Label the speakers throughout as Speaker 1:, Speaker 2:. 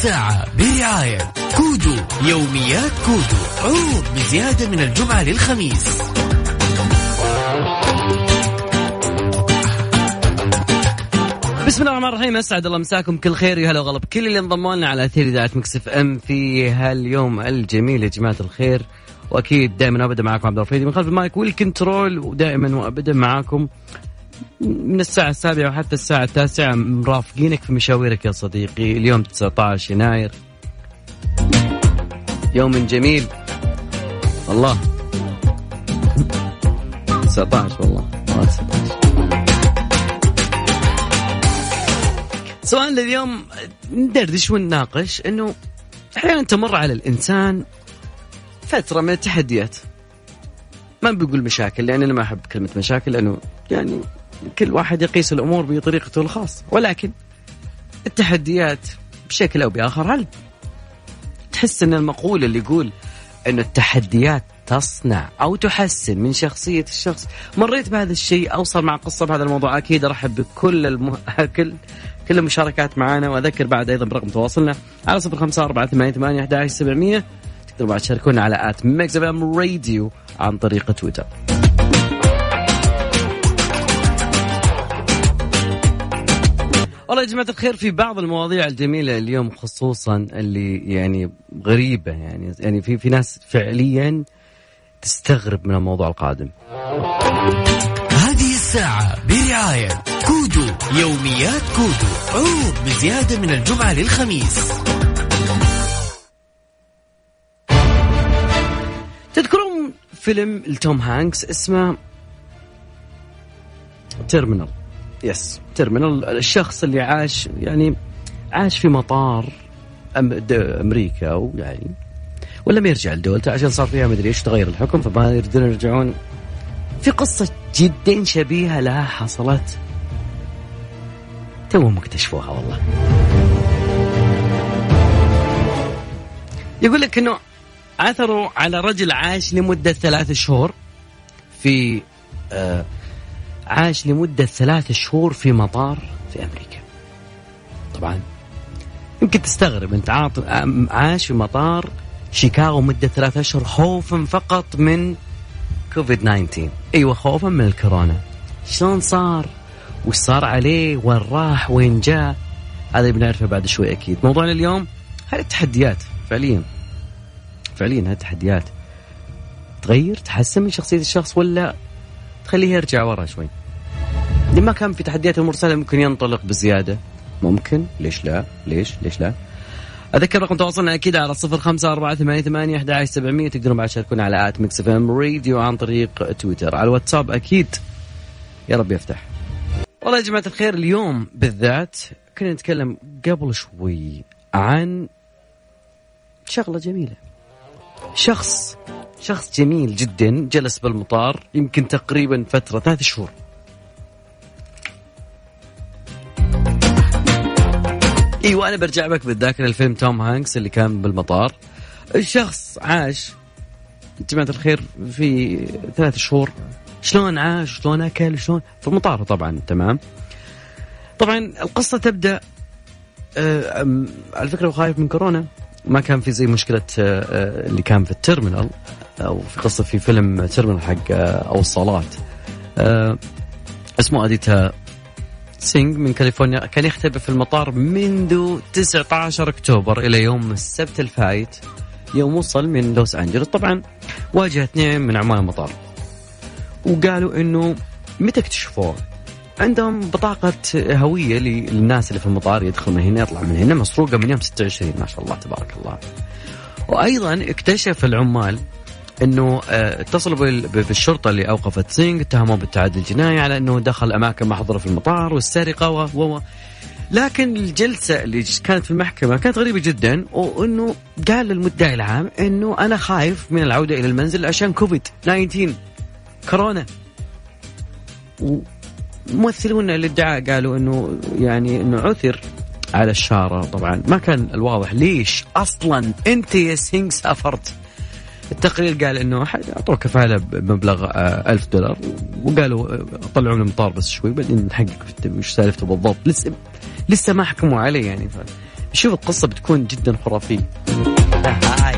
Speaker 1: الساعة برعاية كودو يوميات كودو عروض بزيادة من الجمعة للخميس.
Speaker 2: بسم الله الرحمن الرحيم أسعد الله مساكم كل خير يا هلا وغلا. كل اللي انضموا لنا على أثير إذاعة ميكس FM في هاليوم الجميل يا جماعة الخير. وأكيد دائما وابدا معكم عبد الرفيد من خلف المايك وال control ودائما وابدا معاكم من الساعة السابعة وحتى الساعة التاسعة مرافقينك في مشاويرك يا صديقي. اليوم 19 يناير. يوم جميل. الله 19 والله. 19 سؤالنا اليوم ندردش ونناقش إنه أحيانا تمر على الإنسان فترة من التحديات. ما بقول مشاكل لأن أنا ما أحب كلمة مشاكل لأنه يعني كل واحد يقيس الأمور بطريقته الخاصة. ولكن التحديات بشكل أو بآخر هل تحس أن المقولة اللي يقول انه التحديات تصنع أو تحسن من شخصية الشخص؟ مريت بهذا الشيء أو صار مع قصة بهذا الموضوع. أكيد أرحب بكل الم... كل كل المشاركات معنا وأذكر بعد أيضا برقم تواصلنا على صفر خمسة أربعة ثمانية ثمانية أحد سبعمية. تقدروا بعد تشاركونا على at Mix FM Radio عن طريق تويتر. والله يا جماعة الخير في بعض المواضيع الجميلة اليوم خصوصا اللي يعني غريبة يعني يعني في في ناس فعليا تستغرب من الموضوع القادم.
Speaker 1: هذه الساعة برعاية كودو يوميات كودو عروض بزيادة من الجمعة للخميس.
Speaker 2: تذكرون فيلم لتوم هانكس اسمه Terminal yes Terminal الشخص اللي عاش يعني عاش في مطار أمريكا ويعني ولم يرجع لدولته عشان صار فيها مدري إيش تغير الحكم فما يريدون يرجعون. في قصة جدا شبيهة لها حصلت. توهم اكتشفوها والله. يقول لك إنه عثروا على رجل عاش لمدة ثلاث شهور في آه عاش لمدة ثلاث شهور في مطار في أمريكا. طبعا يمكن تستغرب أنت عاش في مطار شيكاغو مدة ثلاثة أشهر خوفا فقط من كوفيد 19 أيوة خوفا من الكورونا. شلون صار؟ وش صار عليه؟ وين راح؟ وين جاء؟ هذا بنعرفه بعد شوي أكيد. موضوعنا اليوم هذه التحديات فعليا فعليا هذه التحديات تغير تحسن من شخصية الشخص ولا تخليه يرجع ورا شوي؟ لما كان في تحديات المرسلة ممكن ينطلق بزيادة؟ ممكن. ليش لا؟ ليش؟ ليش لا؟ أذكر رقم تواصلنا أكيد على صفر خمسة أربعة ثمانية ثمانية أحد سبعمية. تقدرون بعد تشاركونا على at Mix FM Radio عن طريق تويتر. على الواتساب أكيد. يا رب يفتح. والله يا جماعة الخير اليوم بالذات كنا نتكلم قبل شوي عن شغلة جميلة. شخص شخص جميل جدا جلس بالمطار يمكن تقريبا فترة ثلاث شهور. إيوه أنا برجع لك بالذاكرة. الفيلم توم هانكس اللي كان بالمطار. الشخص عاش. جماعة الخير في ثلاث شهور. شلون عاش؟ شلون أكل؟ شلون؟ في المطار طبعا تمام. طبعا القصة تبدأ آه على فكرة هو خايف من كورونا. ما كان في زي مشكلة آه, آه، اللي كان في ال Terminal أو في قصة في فيلم Terminal حق أو الصالات. اسمه أديتا سينغ من كاليفورنيا كان يختبئ في المطار منذ 19 أكتوبر إلى يوم السبت الفايت يوم وصل من لوس أنجلوس طبعا واجه اثنين من عمال المطار وقالوا إنه متى اكتشفوه؟ عندهم بطاقة هوية للناس اللي في المطار يدخل من هنا يطلع من هنا مسروقة من يوم 26 ما شاء الله تبارك الله. وأيضا اكتشف العمال إنه آه، اتصلوا بالشرطة اللي أوقفت سينغ اتهموه بالتعدي الجنائي على إنه دخل أماكن محظورة في المطار والسرقة و و لكن الجلسة اللي كانت في المحكمة كانت غريبة جدا وإنه قال للمدعي العام إنه أنا خايف من العودة إلى المنزل عشان كوفيد 19 كورونا. وممثلون الادعاء قالوا إنه يعني إنه عثر على الشاره طبعا ما كان الواضح ليش أصلا أنت يا سينغ سافرت. التقرير قال إنه أعطوه كفالة بمبلغ 1000 آه، دولار وقالوا آه، طلعوا من المطار بس شوي بعدين نحقق وش سالفته بالضبط لسه لسه ما حكموا عليه يعني. شوف القصة بتكون جدا خرافية هاي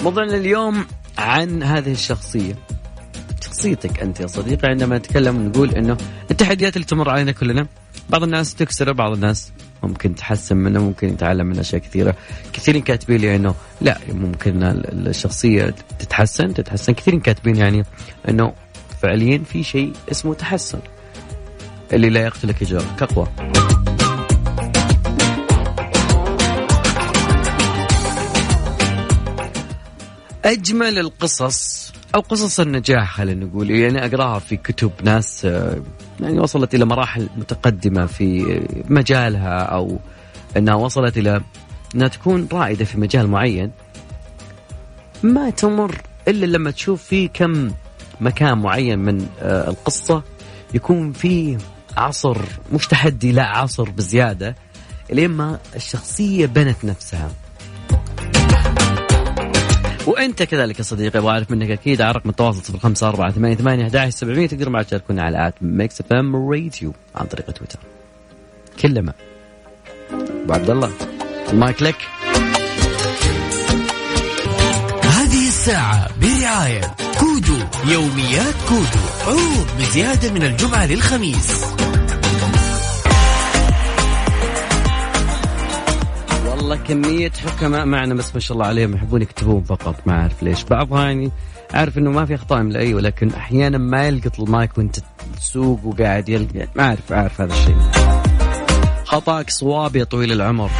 Speaker 2: موضوعنا اليوم عن هذه الشخصية شخصيتك أنت يا صديقي عندما نتكلم نقول أنه التحديات اللي تمر علينا كلنا بعض الناس تكسر بعض الناس ممكن تحسن منه ممكن يتعلم من أشياء كثيرة. كثيرين كاتبين لي إنه لا ممكن الشخصية تتحسن تتحسن. كثيرين كاتبين يعني إنه فعليا في شيء اسمه تحسن اللي لا يقتلك يجرك اقوى أجمل القصص أو قصص النجاح خلينا نقول. يعني أقراها في كتب ناس آه، يعني وصلت إلى مراحل متقدمة في مجالها أو إنها وصلت إلى إنها تكون رائدة في مجال معين. ما تمر إلا لما تشوف في كم مكان معين من آه، القصة يكون فيه عصر مش تحدي لا عصر بزيادة لين ما الشخصية بنت نفسها. وانت كذلك يا صديقي أبغى أعرف منك أكيد على رقم التواصل صفر خمسة أربعة ثمانية ثمانية أحد سبعمية تقدر معك تشاركونا على at Mix FM Radio عن طريق تويتر. كلما أبو عبد الله المايك لك.
Speaker 1: هذه الساعة برعاية كودو يوميات كودو. عروض بزيادة من الجمعة للخميس.
Speaker 2: والله كمية حكماء معنا بس ما شاء الله عليهم يحبون يكتبون فقط ما أعرف ليش. بعضها يعني أعرف إنه ما في أخطاء املائية ولكن أحيانا ما يلقط المايك وأنت تسوق وقاعد يلقى ما أعرف أعرف هذا الشيء. خطأك صواب يا طويل العمر.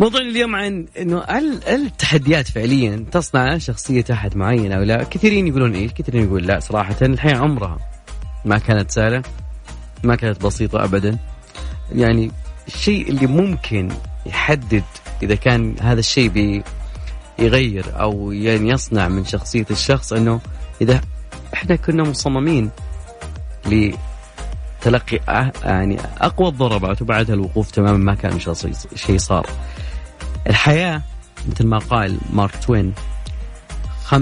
Speaker 2: موضوع اليوم عن إنه هل التحديات فعليا تصنع شخصية أحد معين أو لا؟ كثيرين يقولون إيه؟ كثيرين يقول لا صراحة. الحياة عمرها ما كانت سهلة ما كانت بسيطة ابدا. يعني الشيء اللي ممكن يحدد إذا كان هذا الشيء يغير أو يعني يصنع من شخصية الشخص إنه إذا إحنا كنا مصممين لتلقي يعني أقوى الضربات وبعدها الوقوف تماما ما كان شيء صار. الحياة مثل ما قال مارك توين 95%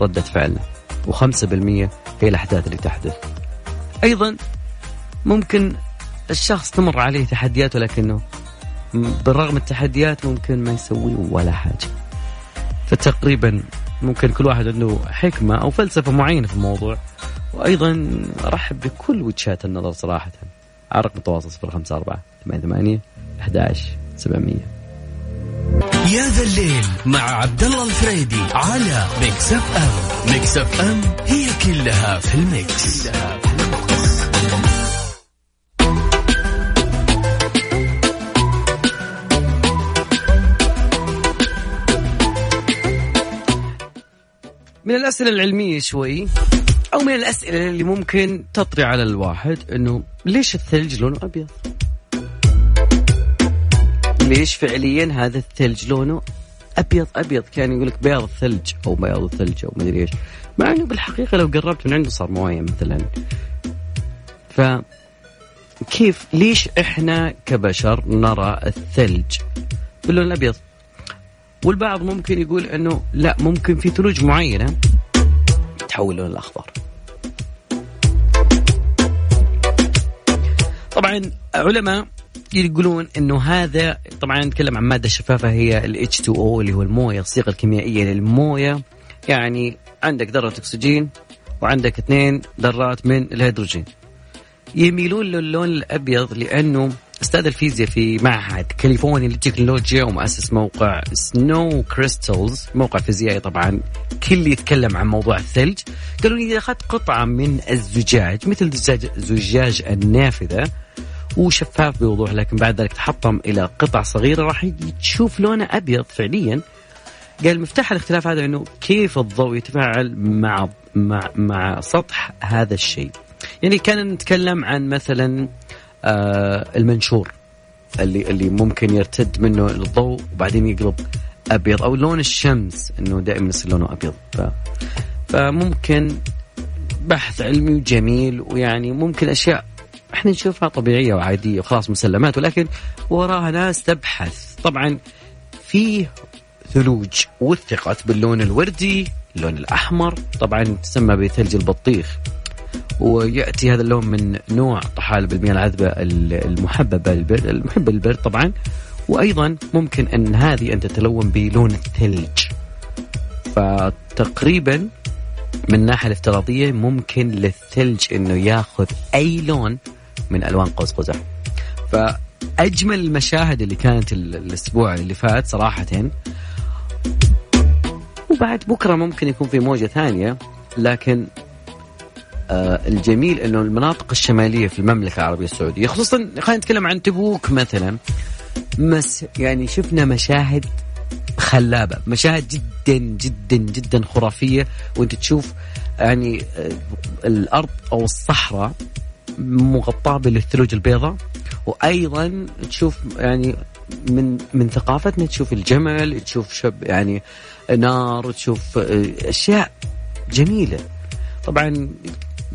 Speaker 2: ردة فعلنا و5% هي الأحداث اللي تحدث أيضا ممكن الشخص تمر عليه تحديات ولكنه بالرغم التحديات ممكن ما يسوي ولا حاجة. فتقريبا ممكن كل واحد عنده حكمة أو فلسفة معينة في الموضوع. وأيضا أرحب بكل وجهات النظر صراحة. على رقم التواصل 054 88 11 700
Speaker 1: يا ذا الليل مع عبد الله الفريدي على Mix FM Mix FM هي كلها في ال mix, كلها في ال mix.
Speaker 2: من الأسئلة العلمية شوي أو من الأسئلة اللي ممكن تطري على الواحد إنه ليش الثلج لونه أبيض؟ ليش فعليا هذا الثلج لونه أبيض أبيض؟ كان يقول لك بياض الثلج أو بياض الثلج أو مدري إيش. مع إنه بالحقيقة لو قربت من عنده صار موية مثلا. ف كيف ليش إحنا كبشر نرى الثلج باللون الأبيض؟ والبعض ممكن يقول إنه لا ممكن في ثلوج معينة تحول لون الاخضر طبعا علماء يقولون إنه هذا طبعا نتكلم عن مادة شفافة هي ال H2O اللي هو الموية الصيغة الكيميائية للموية. يعني عندك ذرة أكسجين وعندك اثنين ذرات من الهيدروجين. يميلون للون الأبيض لأنه أستاذ الفيزياء في معهد كاليفورنيا للتكنولوجيا ومؤسس موقع Snow Crystals موقع فيزيائي طبعا. كل يتكلم عن موضوع الثلج. قالوا إذا أخذت قطعة من الزجاج مثل زجاج, زجاج النافذة وشفاف بوضوح لكن بعد ذلك تحطم إلى قطع صغيرة راح تشوف لونه أبيض فعليا. قال مفتاح الاختلاف هذا إنه كيف الضوء يتفاعل مع مع مع سطح هذا الشيء؟ يعني كان نتكلم عن مثلا المنشور اللي اللي ممكن يرتد منه الضوء وبعدين يقلب أبيض أو لون الشمس إنه دائما يصير لونه أبيض. ف فممكن بحث علمي وجميل ويعني ممكن أشياء إحنا نشوفها طبيعية وعادية وخلاص مسلمات ولكن وراها ناس تبحث. طبعا فيه ثلوج وثقت باللون الوردي اللون الأحمر طبعا تسمى بثلج البطيخ. ويأتي هذا اللون من نوع طحالب المياه العذبة المحببة للبرد المحبه للبرد طبعا. وأيضا ممكن أن هذه أن تتلون بلون الثلج فتقريبا من الناحية الافتراضية ممكن للثلج إنه ياخذ أي لون من ألوان قوس قزح. فأجمل المشاهد اللي كانت الأسبوع اللي فات صراحة. وبعد بكرة ممكن يكون في موجة ثانية لكن الجميل إنه المناطق الشمالية في المملكة العربية السعودية خصوصا خلينا نتكلم عن تبوك مثلا مس يعني شفنا مشاهد خلابة مشاهد جدا جدا جدا خرافية وأنت تشوف يعني آه، الأرض أو الصحراء مغطاة بالثلوج البيضاء وأيضا تشوف يعني من من ثقافتنا تشوف الجمل تشوف شب يعني نار تشوف آه، أشياء جميلة. طبعا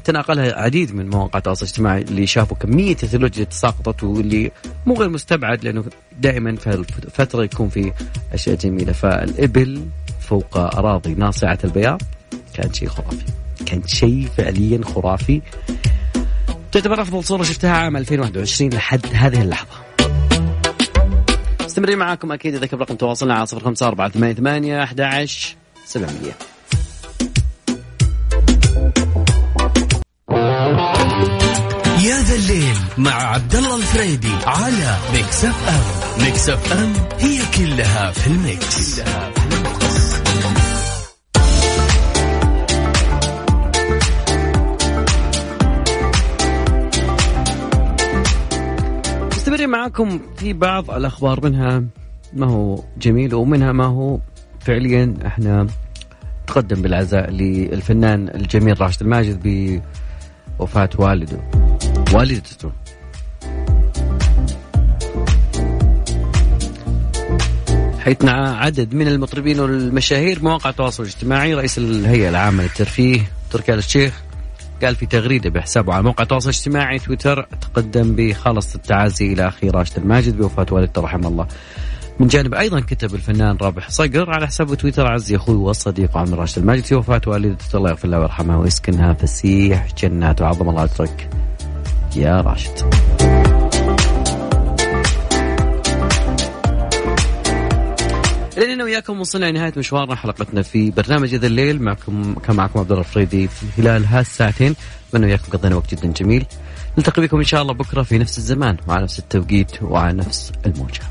Speaker 2: تناقلها عديد من مواقع التواصل الاجتماعي اللي شافوا كمية الثلوج اللي تساقطت واللي مو غير مستبعد لأنه دائما في الفترة يكون في أشياء جميلة. فالإبل فوق أراضي ناصعة البياض كان شيء خرافي. كان شيء فعليا خرافي. تعتبر افضل صورة شفتها عام 2021 لحد هذه اللحظة. مستمرين معاكم أكيد إذا كان رقم تواصلنا على 05488 11
Speaker 1: مع عبد الله الفريدي على Mix FM Mix FM هي كلها في ال mix, كلها في ال mix.
Speaker 2: مستمرين معاكم في بعض الأخبار منها ما هو جميل ومنها ما هو فعليا إحنا تقدم بالعزاء للفنان الجميل راشد الماجد بوفاة والده والدته حيث عدد من المطربين والمشاهير مواقع التواصل الاجتماعي. رئيس الهيئة العامة للترفيه تركي آل الشيخ قال في تغريدة بحسابه على موقع التواصل الاجتماعي تويتر تقدم بخالص التعازي إلى أخي راشد الماجد بوفاة والدته رحمه الله. من جانب أيضا كتب الفنان رابح صقر على حسابه تويتر عزي أخوي والصديق عمر راشد الماجد في وفاة والدته الله يغفر لها ويرحمها ويسكنها فسيح جنات وعظم الله أجرك. يا راشد. لأننا وياكم وصلنا لنهاية مشوارنا حلقتنا في برنامج ذا الليل. معكم كان معكم عبد الله الفريدي في خلال هالساعتين أتمنى وياكم قضينا وقت جدا جميل. نلتقي بكم إن شاء الله بكرة في نفس الزمان وعلى نفس التوقيت وعلى نفس الموجة.